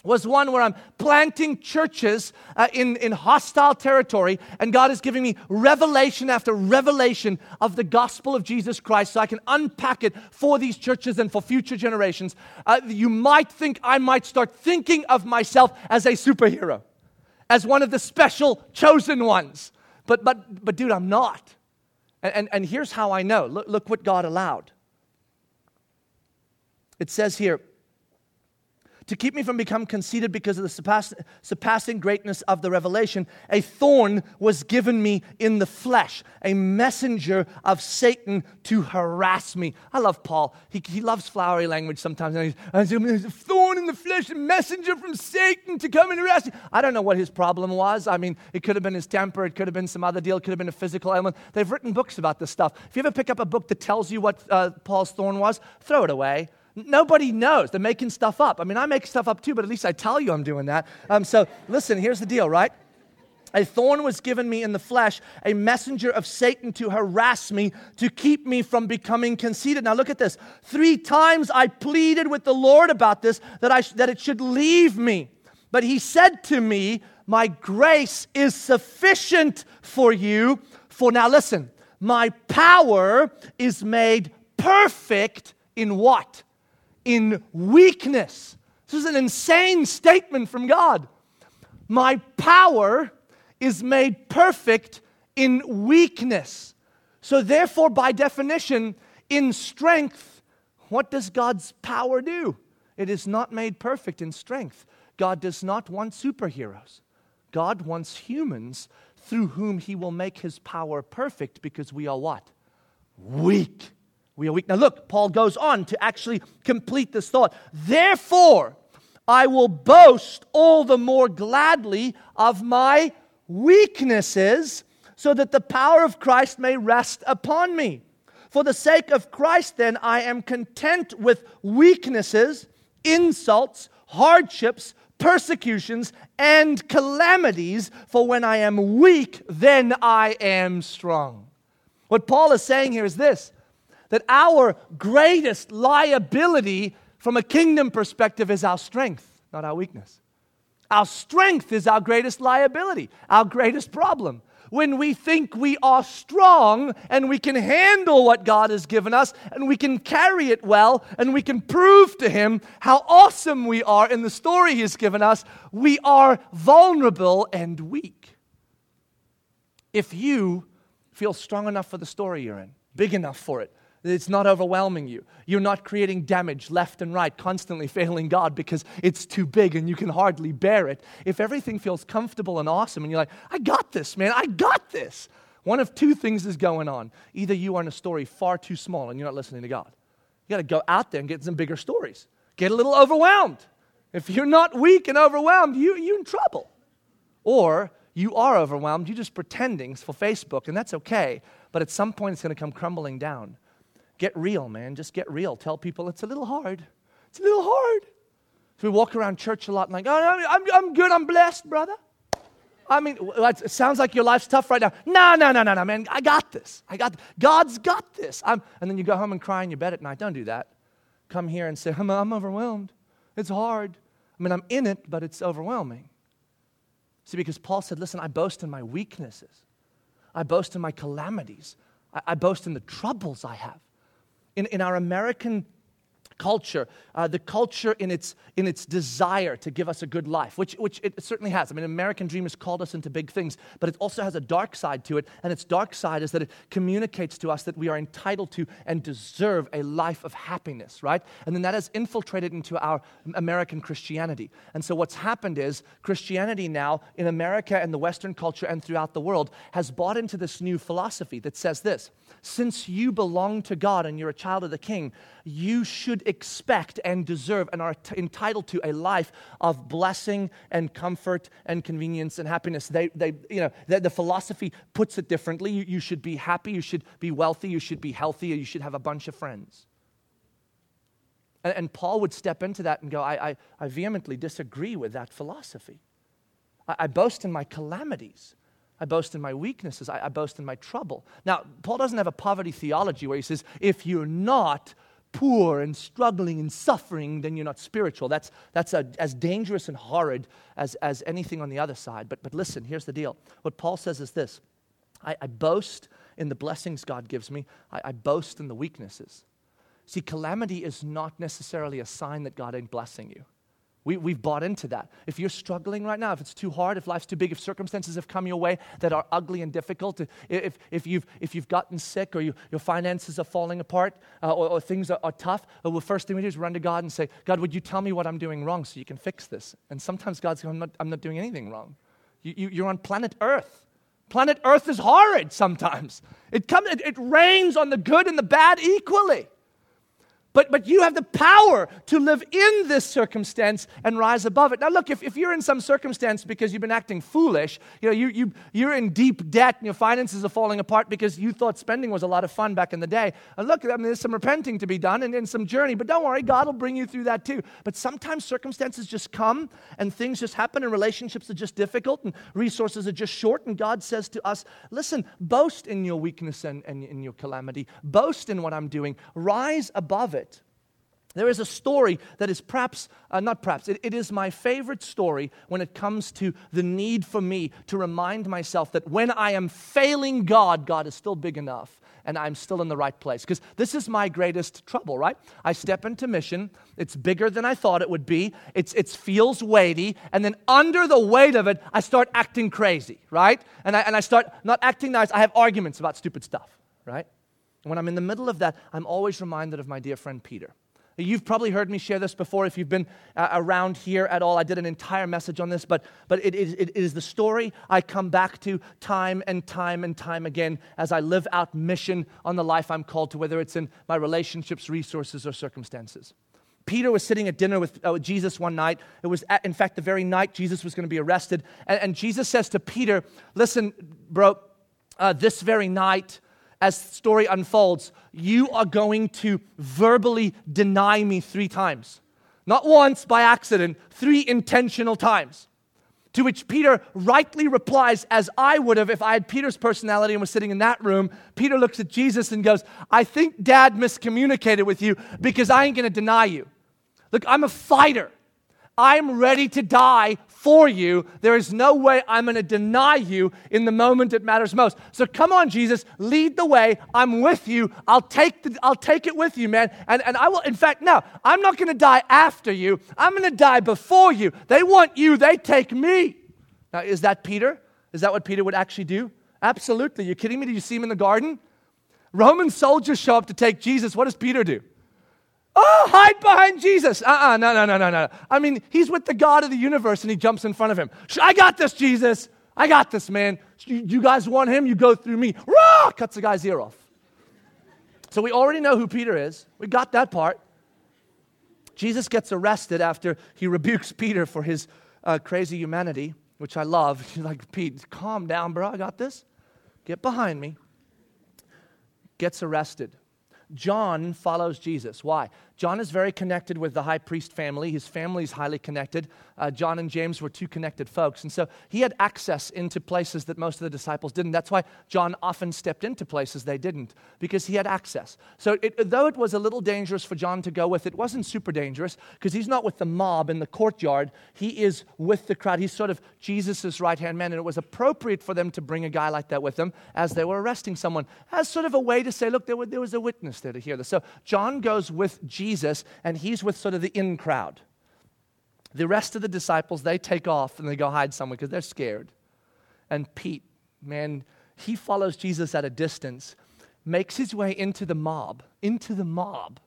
was one where I'm planting churches uh, in, in hostile territory, and God is giving me revelation after revelation of the gospel of Jesus Christ so I can unpack it for these churches and for future generations. Uh, you might think I might start thinking of myself as a superhero, as one of the special chosen ones. But, but, but dude, I'm not. And, and, and here's how I know look, look what God allowed. It says here, to keep me from becoming conceited because of the surpass- surpassing greatness of the revelation, a thorn was given me in the flesh, a messenger of Satan to harass me. I love Paul. He, he loves flowery language sometimes. And he's, a thorn in the flesh, a messenger from Satan to come and harass me. I don't know what his problem was. I mean, it could have been his temper, it could have been some other deal, it could have been a physical ailment. They've written books about this stuff. If you ever pick up a book that tells you what uh, Paul's thorn was, throw it away. Nobody knows. They're making stuff up. I mean, I make stuff up too, but at least I tell you I'm doing that. Um, so listen, here's the deal, right? A thorn was given me in the flesh, a messenger of Satan to harass me, to keep me from becoming conceited. Now, look at this. Three times I pleaded with the Lord about this, that, I, that it should leave me. But he said to me, My grace is sufficient for you. For now, listen, my power is made perfect in what? In weakness. This is an insane statement from God. My power is made perfect in weakness. So, therefore, by definition, in strength, what does God's power do? It is not made perfect in strength. God does not want superheroes. God wants humans through whom he will make his power perfect because we are what? Weak we are weak. Now, look, Paul goes on to actually complete this thought. Therefore, I will boast all the more gladly of my weaknesses, so that the power of Christ may rest upon me. For the sake of Christ, then, I am content with weaknesses, insults, hardships, persecutions, and calamities, for when I am weak, then I am strong. What Paul is saying here is this that our greatest liability from a kingdom perspective is our strength, not our weakness. Our strength is our greatest liability, our greatest problem. When we think we are strong and we can handle what God has given us and we can carry it well and we can prove to Him how awesome we are in the story He's given us, we are vulnerable and weak. If you feel strong enough for the story you're in, big enough for it, it's not overwhelming you. You're not creating damage left and right, constantly failing God because it's too big and you can hardly bear it. If everything feels comfortable and awesome and you're like, I got this, man, I got this. One of two things is going on. Either you are in a story far too small and you're not listening to God. You got to go out there and get some bigger stories. Get a little overwhelmed. If you're not weak and overwhelmed, you, you're in trouble. Or you are overwhelmed, you're just pretending for Facebook, and that's okay. But at some point, it's going to come crumbling down. Get real, man. Just get real. Tell people it's a little hard. It's a little hard. So we walk around church a lot and like, oh, I'm, I'm good, I'm blessed, brother. I mean, it sounds like your life's tough right now. No, no, no, no, no, man. I got this. I got this. God's got this. I'm, and then you go home and cry in your bed at night. Don't do that. Come here and say, I'm, I'm overwhelmed. It's hard. I mean, I'm in it, but it's overwhelming. See, because Paul said, listen, I boast in my weaknesses. I boast in my calamities. I, I boast in the troubles I have. In, in our American culture, uh, the culture in its, in its desire to give us a good life, which, which it certainly has. I mean, American dream has called us into big things, but it also has a dark side to it. And its dark side is that it communicates to us that we are entitled to and deserve a life of happiness, right? And then that has infiltrated into our American Christianity. And so what's happened is Christianity now in America and the Western culture and throughout the world has bought into this new philosophy that says this since you belong to God and you're a child of the King, you should expect and deserve and are t- entitled to a life of blessing and comfort and convenience and happiness. They, they, you know, the, the philosophy puts it differently. You, you should be happy, you should be wealthy, you should be healthy, you should have a bunch of friends. And, and Paul would step into that and go, I, I, I vehemently disagree with that philosophy. I, I boast in my calamities. I boast in my weaknesses. I, I, boast in my trouble. Now, Paul doesn't have a poverty theology where he says, if you're not poor and struggling and suffering, then you're not spiritual. That's, that's a, as dangerous and horrid as, as anything on the other side. But, but listen, here's the deal. What Paul says is this I, I boast in the blessings God gives me, I, I boast in the weaknesses. See, calamity is not necessarily a sign that God ain't blessing you. We, we've bought into that. If you're struggling right now, if it's too hard, if life's too big, if circumstances have come your way that are ugly and difficult, if, if, you've, if you've gotten sick or you, your finances are falling apart uh, or, or, things are, are tough, well, the first thing we do is run to God and say, God, would you tell me what I'm doing wrong so you can fix this? And sometimes God's going, I'm not, I'm not doing anything wrong. You, you, you're on planet Earth. Planet Earth is horrid sometimes. It, comes, it, it rains on the good and the bad equally. But, but you have the power to live in this circumstance and rise above it. Now, look, if, if you're in some circumstance because you've been acting foolish, you know, you, you, you're in deep debt and your finances are falling apart because you thought spending was a lot of fun back in the day. And look, I mean, there's some repenting to be done and, and some journey, but don't worry, God will bring you through that too. But sometimes circumstances just come and things just happen and relationships are just difficult and resources are just short. And God says to us, listen, boast in your weakness and, and in your calamity, boast in what I'm doing, rise above it. There is a story that is perhaps, uh, not perhaps, it, it is my favorite story when it comes to the need for me to remind myself that when I am failing God, God is still big enough and I'm still in the right place. Because this is my greatest trouble, right? I step into mission, it's bigger than I thought it would be, it's, it feels weighty, and then under the weight of it, I start acting crazy, right? And I, and I start not acting nice, I have arguments about stupid stuff, right? And when I'm in the middle of that, I'm always reminded of my dear friend Peter. You've probably heard me share this before if you've been uh, around here at all. I did an entire message on this, but, but it, is, it is the story I come back to time and time and time again as I live out mission on the life I'm called to, whether it's in my relationships, resources, or circumstances. Peter was sitting at dinner with, uh, with Jesus one night. It was, at, in fact, the very night Jesus was going to be arrested. And, and Jesus says to Peter, Listen, bro, uh, this very night, as the story unfolds, you are going to verbally deny me three times. Not once by accident, three intentional times. To which Peter rightly replies, as I would have if I had Peter's personality and was sitting in that room. Peter looks at Jesus and goes, I think dad miscommunicated with you because I ain't gonna deny you. Look, I'm a fighter. I'm ready to die for you. There is no way I'm going to deny you in the moment it matters most. So come on, Jesus, lead the way. I'm with you. I'll take, the, I'll take it with you, man. And, and I will, in fact, no, I'm not going to die after you. I'm going to die before you. They want you, they take me. Now, is that Peter? Is that what Peter would actually do? Absolutely. You kidding me? Did you see him in the garden? Roman soldiers show up to take Jesus. What does Peter do? Oh, hide behind Jesus. Uh uh-uh, uh no, no, no, no, no. I mean, he's with the God of the universe and he jumps in front of him. I got this, Jesus. I got this, man. You guys want him? You go through me. Rah! Cuts the guy's ear off. So we already know who Peter is. We got that part. Jesus gets arrested after he rebukes Peter for his uh, crazy humanity, which I love. He's like, Pete, calm down, bro. I got this. Get behind me. Gets arrested. John follows Jesus. Why? John is very connected with the high priest family. His family is highly connected. Uh, John and James were two connected folks. And so he had access into places that most of the disciples didn't. That's why John often stepped into places they didn't, because he had access. So it, though it was a little dangerous for John to go with, it wasn't super dangerous because he's not with the mob in the courtyard. He is with the crowd. He's sort of Jesus' right hand man. And it was appropriate for them to bring a guy like that with them as they were arresting someone, as sort of a way to say, look, there, there was a witness there to hear this. So John goes with Jesus Jesus, and he's with sort of the in crowd. The rest of the disciples, they take off and they go hide somewhere because they're scared. And Pete, man, he follows Jesus at a distance, makes his way into the mob, into the mob,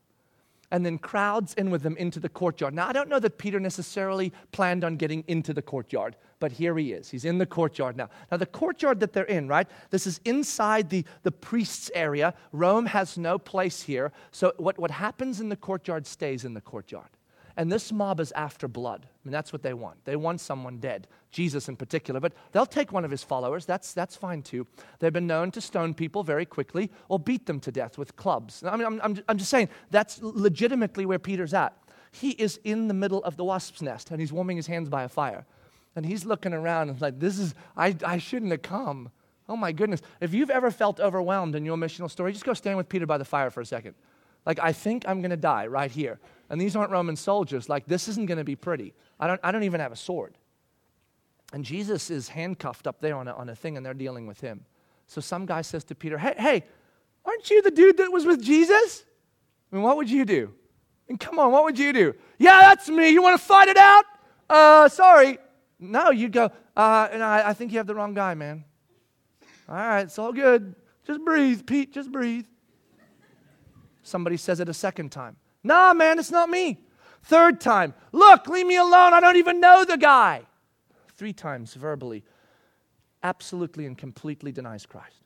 and then crowds in with them into the courtyard. Now, I don't know that Peter necessarily planned on getting into the courtyard, but here he is. He's in the courtyard now. Now, the courtyard that they're in, right? This is inside the, the priest's area. Rome has no place here. So, what, what happens in the courtyard stays in the courtyard. And this mob is after blood. I mean, that's what they want. They want someone dead, Jesus in particular. But they'll take one of his followers. That's, that's fine too. They've been known to stone people very quickly or beat them to death with clubs. I mean, I'm, I'm, I'm just saying, that's legitimately where Peter's at. He is in the middle of the wasp's nest and he's warming his hands by a fire. And he's looking around and like, this is, I, I shouldn't have come. Oh my goodness. If you've ever felt overwhelmed in your missional story, just go stand with Peter by the fire for a second. Like, I think I'm going to die right here. And these aren't Roman soldiers. Like, this isn't going to be pretty. I don't, I don't even have a sword. And Jesus is handcuffed up there on a, on a thing, and they're dealing with him. So some guy says to Peter, Hey, hey, aren't you the dude that was with Jesus? I mean, what would you do? And come on, what would you do? Yeah, that's me. You want to fight it out? Uh, sorry. No, you'd go, uh, and I, I think you have the wrong guy, man. All right, it's all good. Just breathe, Pete, just breathe. Somebody says it a second time. Nah, man, it's not me. Third time, look, leave me alone. I don't even know the guy. Three times verbally, absolutely and completely denies Christ.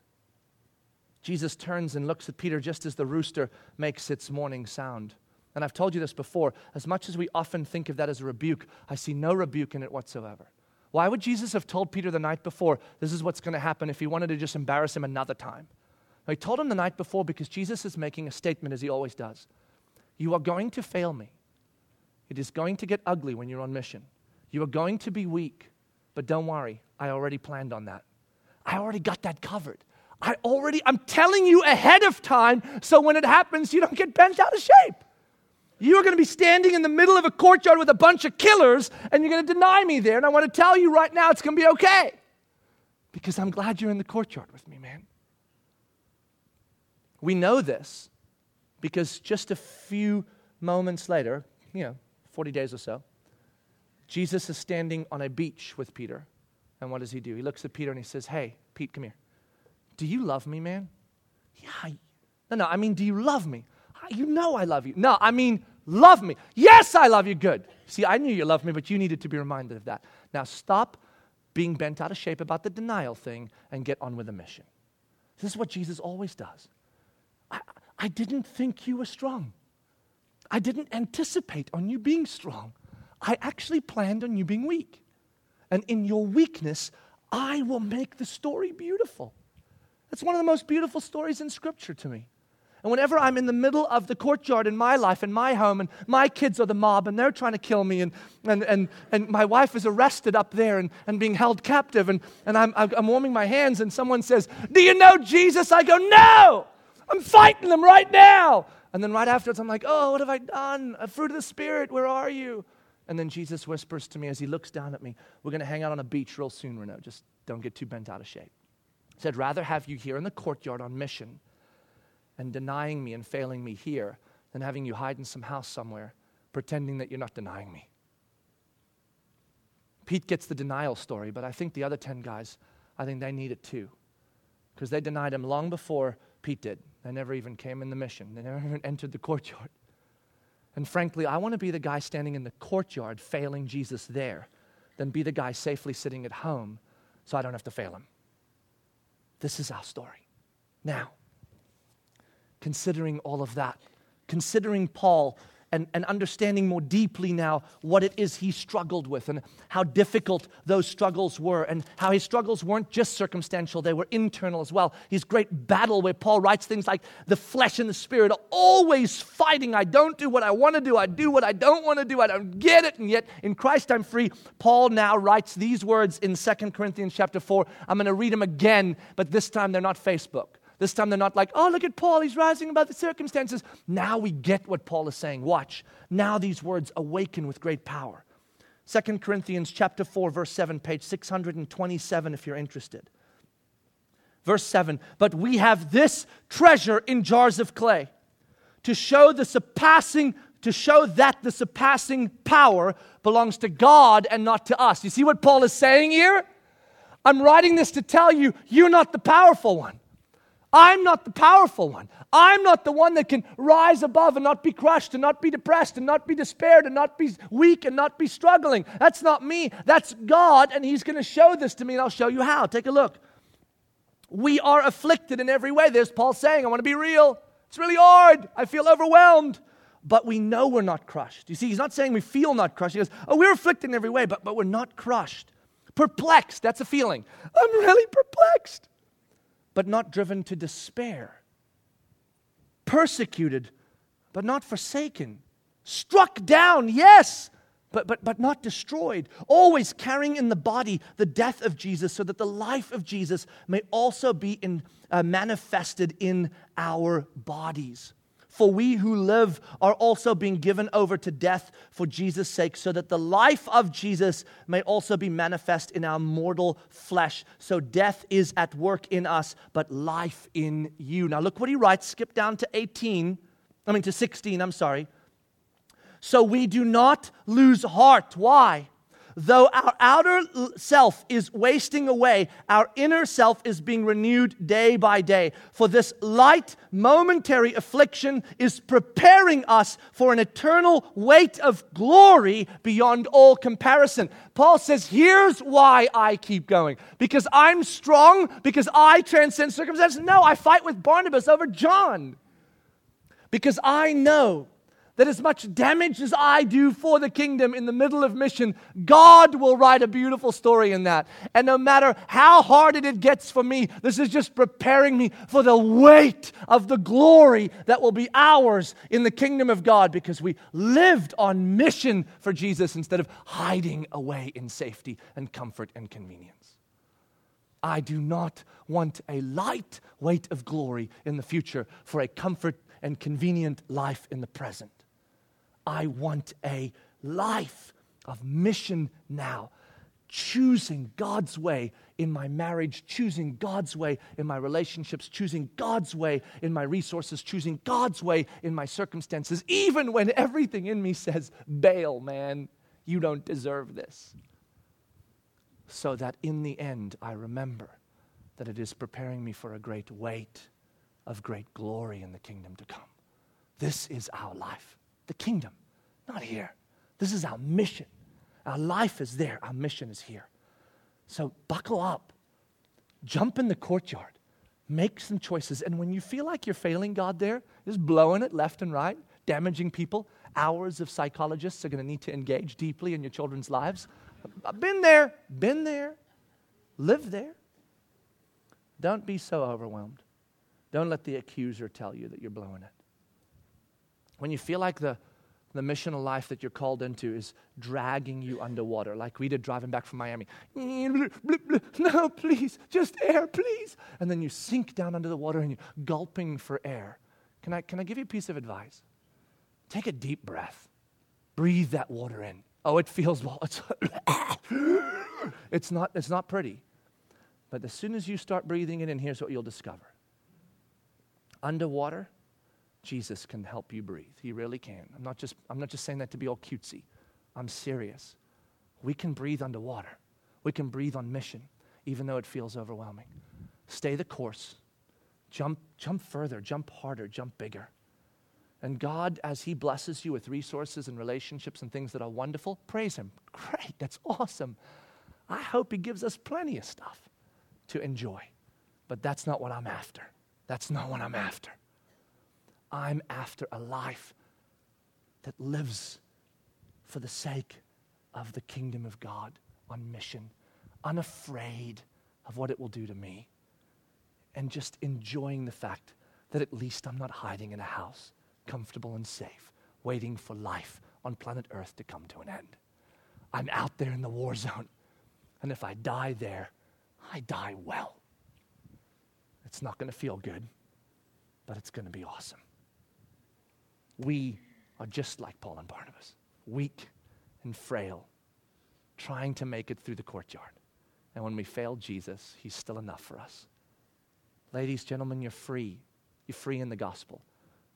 Jesus turns and looks at Peter just as the rooster makes its morning sound. And I've told you this before. As much as we often think of that as a rebuke, I see no rebuke in it whatsoever. Why would Jesus have told Peter the night before, this is what's going to happen if he wanted to just embarrass him another time? He told him the night before because Jesus is making a statement as he always does. You are going to fail me. It is going to get ugly when you're on mission. You are going to be weak, but don't worry, I already planned on that. I already got that covered. I already, I'm telling you ahead of time so when it happens, you don't get bent out of shape. You are going to be standing in the middle of a courtyard with a bunch of killers, and you're going to deny me there. And I want to tell you right now, it's going to be okay. Because I'm glad you're in the courtyard with me, man. We know this because just a few moments later, you know, 40 days or so, Jesus is standing on a beach with Peter. And what does he do? He looks at Peter and he says, Hey, Pete, come here. Do you love me, man? Yeah. No, no, I mean, do you love me? Ah, you know I love you. No, I mean, love me. Yes, I love you. Good. See, I knew you loved me, but you needed to be reminded of that. Now stop being bent out of shape about the denial thing and get on with the mission. This is what Jesus always does. I, didn't think you were strong. I didn't anticipate on you being strong. I actually planned on you being weak. And in your weakness, I will make the story beautiful. That's one of the most beautiful stories in Scripture to me. And whenever I'm in the middle of the courtyard in my life, in my home, and my kids are the mob and they're trying to kill me, and, and, and, and my wife is arrested up there and, and being held captive, and, and I'm, I'm warming my hands, and someone says, Do you know Jesus? I go, No! I'm fighting them right now. And then right afterwards, I'm like, oh, what have I done? A fruit of the Spirit, where are you? And then Jesus whispers to me as he looks down at me, We're going to hang out on a beach real soon, Renault. Just don't get too bent out of shape. He said, Rather have you here in the courtyard on mission and denying me and failing me here than having you hide in some house somewhere pretending that you're not denying me. Pete gets the denial story, but I think the other 10 guys, I think they need it too. Because they denied him long before Pete did. They never even came in the mission, they never even entered the courtyard. And frankly, I want to be the guy standing in the courtyard failing Jesus there than be the guy safely sitting at home so I don't have to fail him. This is our story. Now, considering all of that, considering Paul and, and understanding more deeply now what it is he struggled with and how difficult those struggles were, and how his struggles weren't just circumstantial, they were internal as well. His great battle, where Paul writes things like, The flesh and the spirit are always fighting. I don't do what I want to do, I do what I don't want to do, I don't get it, and yet in Christ I'm free. Paul now writes these words in 2 Corinthians chapter 4. I'm going to read them again, but this time they're not Facebook. This time they're not like, oh, look at Paul, he's rising above the circumstances. Now we get what Paul is saying. Watch. Now these words awaken with great power. 2 Corinthians chapter 4, verse 7, page 627, if you're interested. Verse 7 But we have this treasure in jars of clay to show the surpassing to show that the surpassing power belongs to God and not to us. You see what Paul is saying here? I'm writing this to tell you you're not the powerful one. I'm not the powerful one. I'm not the one that can rise above and not be crushed and not be depressed and not be despaired and not be weak and not be struggling. That's not me. That's God, and He's going to show this to me, and I'll show you how. Take a look. We are afflicted in every way. There's Paul saying, I want to be real. It's really hard. I feel overwhelmed. But we know we're not crushed. You see, he's not saying we feel not crushed. He goes, Oh, we're afflicted in every way, but, but we're not crushed. Perplexed, that's a feeling. I'm really perplexed but not driven to despair, persecuted, but not forsaken, struck down, yes, but, but, but not destroyed, always carrying in the body the death of Jesus so that the life of Jesus may also be in, uh, manifested in our bodies. For we who live are also being given over to death for Jesus' sake, so that the life of Jesus may also be manifest in our mortal flesh. So death is at work in us, but life in you. Now look what he writes. Skip down to 18, I mean to 16, I'm sorry. So we do not lose heart. Why? Though our outer self is wasting away, our inner self is being renewed day by day. For this light, momentary affliction is preparing us for an eternal weight of glory beyond all comparison. Paul says, Here's why I keep going. Because I'm strong, because I transcend circumstances. No, I fight with Barnabas over John. Because I know that as much damage as I do for the kingdom in the middle of mission, God will write a beautiful story in that. And no matter how hard it gets for me, this is just preparing me for the weight of the glory that will be ours in the kingdom of God because we lived on mission for Jesus instead of hiding away in safety and comfort and convenience. I do not want a light weight of glory in the future for a comfort and convenient life in the present. I want a life of mission now. Choosing God's way in my marriage, choosing God's way in my relationships, choosing God's way in my resources, choosing God's way in my circumstances, even when everything in me says, bail, man, you don't deserve this. So that in the end, I remember that it is preparing me for a great weight of great glory in the kingdom to come. This is our life the kingdom, not here. This is our mission. Our life is there, our mission is here. So buckle up, jump in the courtyard, make some choices. And when you feel like you're failing God there, just blowing it left and right, damaging people, hours of psychologists are going to need to engage deeply in your children's lives. I've been there, been there, live there. Don't be so overwhelmed. Don't let the accuser tell you that you're blowing it. When you feel like the, the missional life that you're called into is dragging you underwater, like we did driving back from Miami. No, please, just air, please. And then you sink down under the water and you're gulping for air. Can I, can I give you a piece of advice? Take a deep breath. Breathe that water in. Oh, it feels well. It's, it's, not, it's not pretty. But as soon as you start breathing it in, here's what you'll discover. Underwater, Jesus can help you breathe. He really can. I'm not just, I'm not just saying that to be all cutesy. I'm serious. We can breathe underwater. We can breathe on mission, even though it feels overwhelming. Stay the course. Jump, jump further, jump harder, jump bigger. And God, as He blesses you with resources and relationships and things that are wonderful, praise Him. Great, that's awesome. I hope He gives us plenty of stuff to enjoy. But that's not what I'm after. That's not what I'm after. I'm after a life that lives for the sake of the kingdom of God on mission, unafraid of what it will do to me, and just enjoying the fact that at least I'm not hiding in a house, comfortable and safe, waiting for life on planet Earth to come to an end. I'm out there in the war zone, and if I die there, I die well. It's not going to feel good, but it's going to be awesome. We are just like Paul and Barnabas, weak and frail, trying to make it through the courtyard. And when we fail Jesus, He's still enough for us. Ladies, gentlemen, you're free. You're free in the gospel,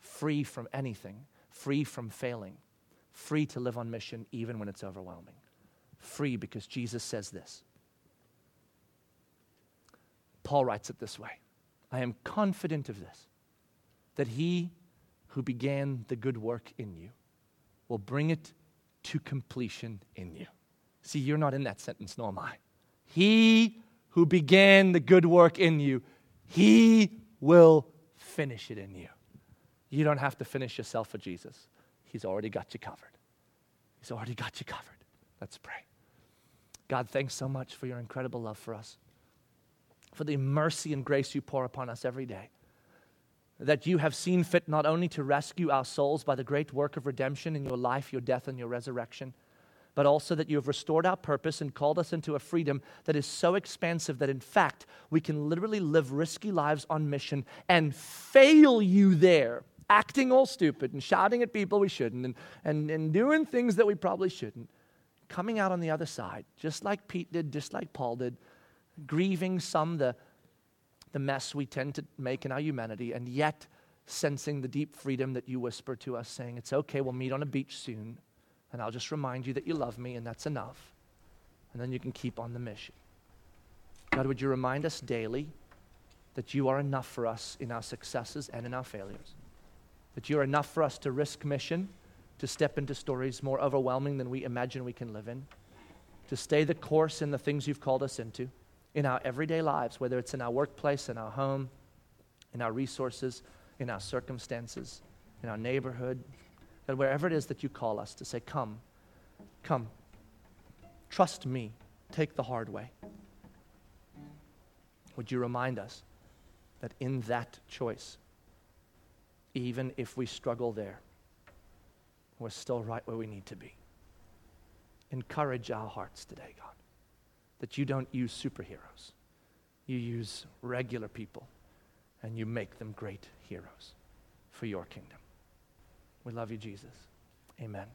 free from anything, free from failing, free to live on mission even when it's overwhelming. Free because Jesus says this. Paul writes it this way I am confident of this, that he who began the good work in you will bring it to completion in you. See, you're not in that sentence, nor am I. He who began the good work in you, he will finish it in you. You don't have to finish yourself for Jesus. He's already got you covered. He's already got you covered. Let's pray. God, thanks so much for your incredible love for us, for the mercy and grace you pour upon us every day. That you have seen fit not only to rescue our souls by the great work of redemption in your life, your death, and your resurrection but also that you have restored our purpose and called us into a freedom that is so expansive that, in fact, we can literally live risky lives on mission and fail you there, acting all stupid and shouting at people we shouldn't and, and, and doing things that we probably shouldn't. Coming out on the other side, just like Pete did, just like Paul did, grieving some the, the mess we tend to make in our humanity, and yet sensing the deep freedom that you whisper to us, saying, It's okay, we'll meet on a beach soon and I'll just remind you that you love me, and that's enough. And then you can keep on the mission. God, would you remind us daily that you are enough for us in our successes and in our failures? That you're enough for us to risk mission, to step into stories more overwhelming than we imagine we can live in, to stay the course in the things you've called us into, in our everyday lives, whether it's in our workplace, in our home, in our resources, in our circumstances, in our neighborhood, that wherever it is that you call us to say, Come, come, trust me, take the hard way. Would you remind us that in that choice, even if we struggle there, we're still right where we need to be? Encourage our hearts today, God, that you don't use superheroes. You use regular people and you make them great heroes for your kingdom. We love you, Jesus. Amen.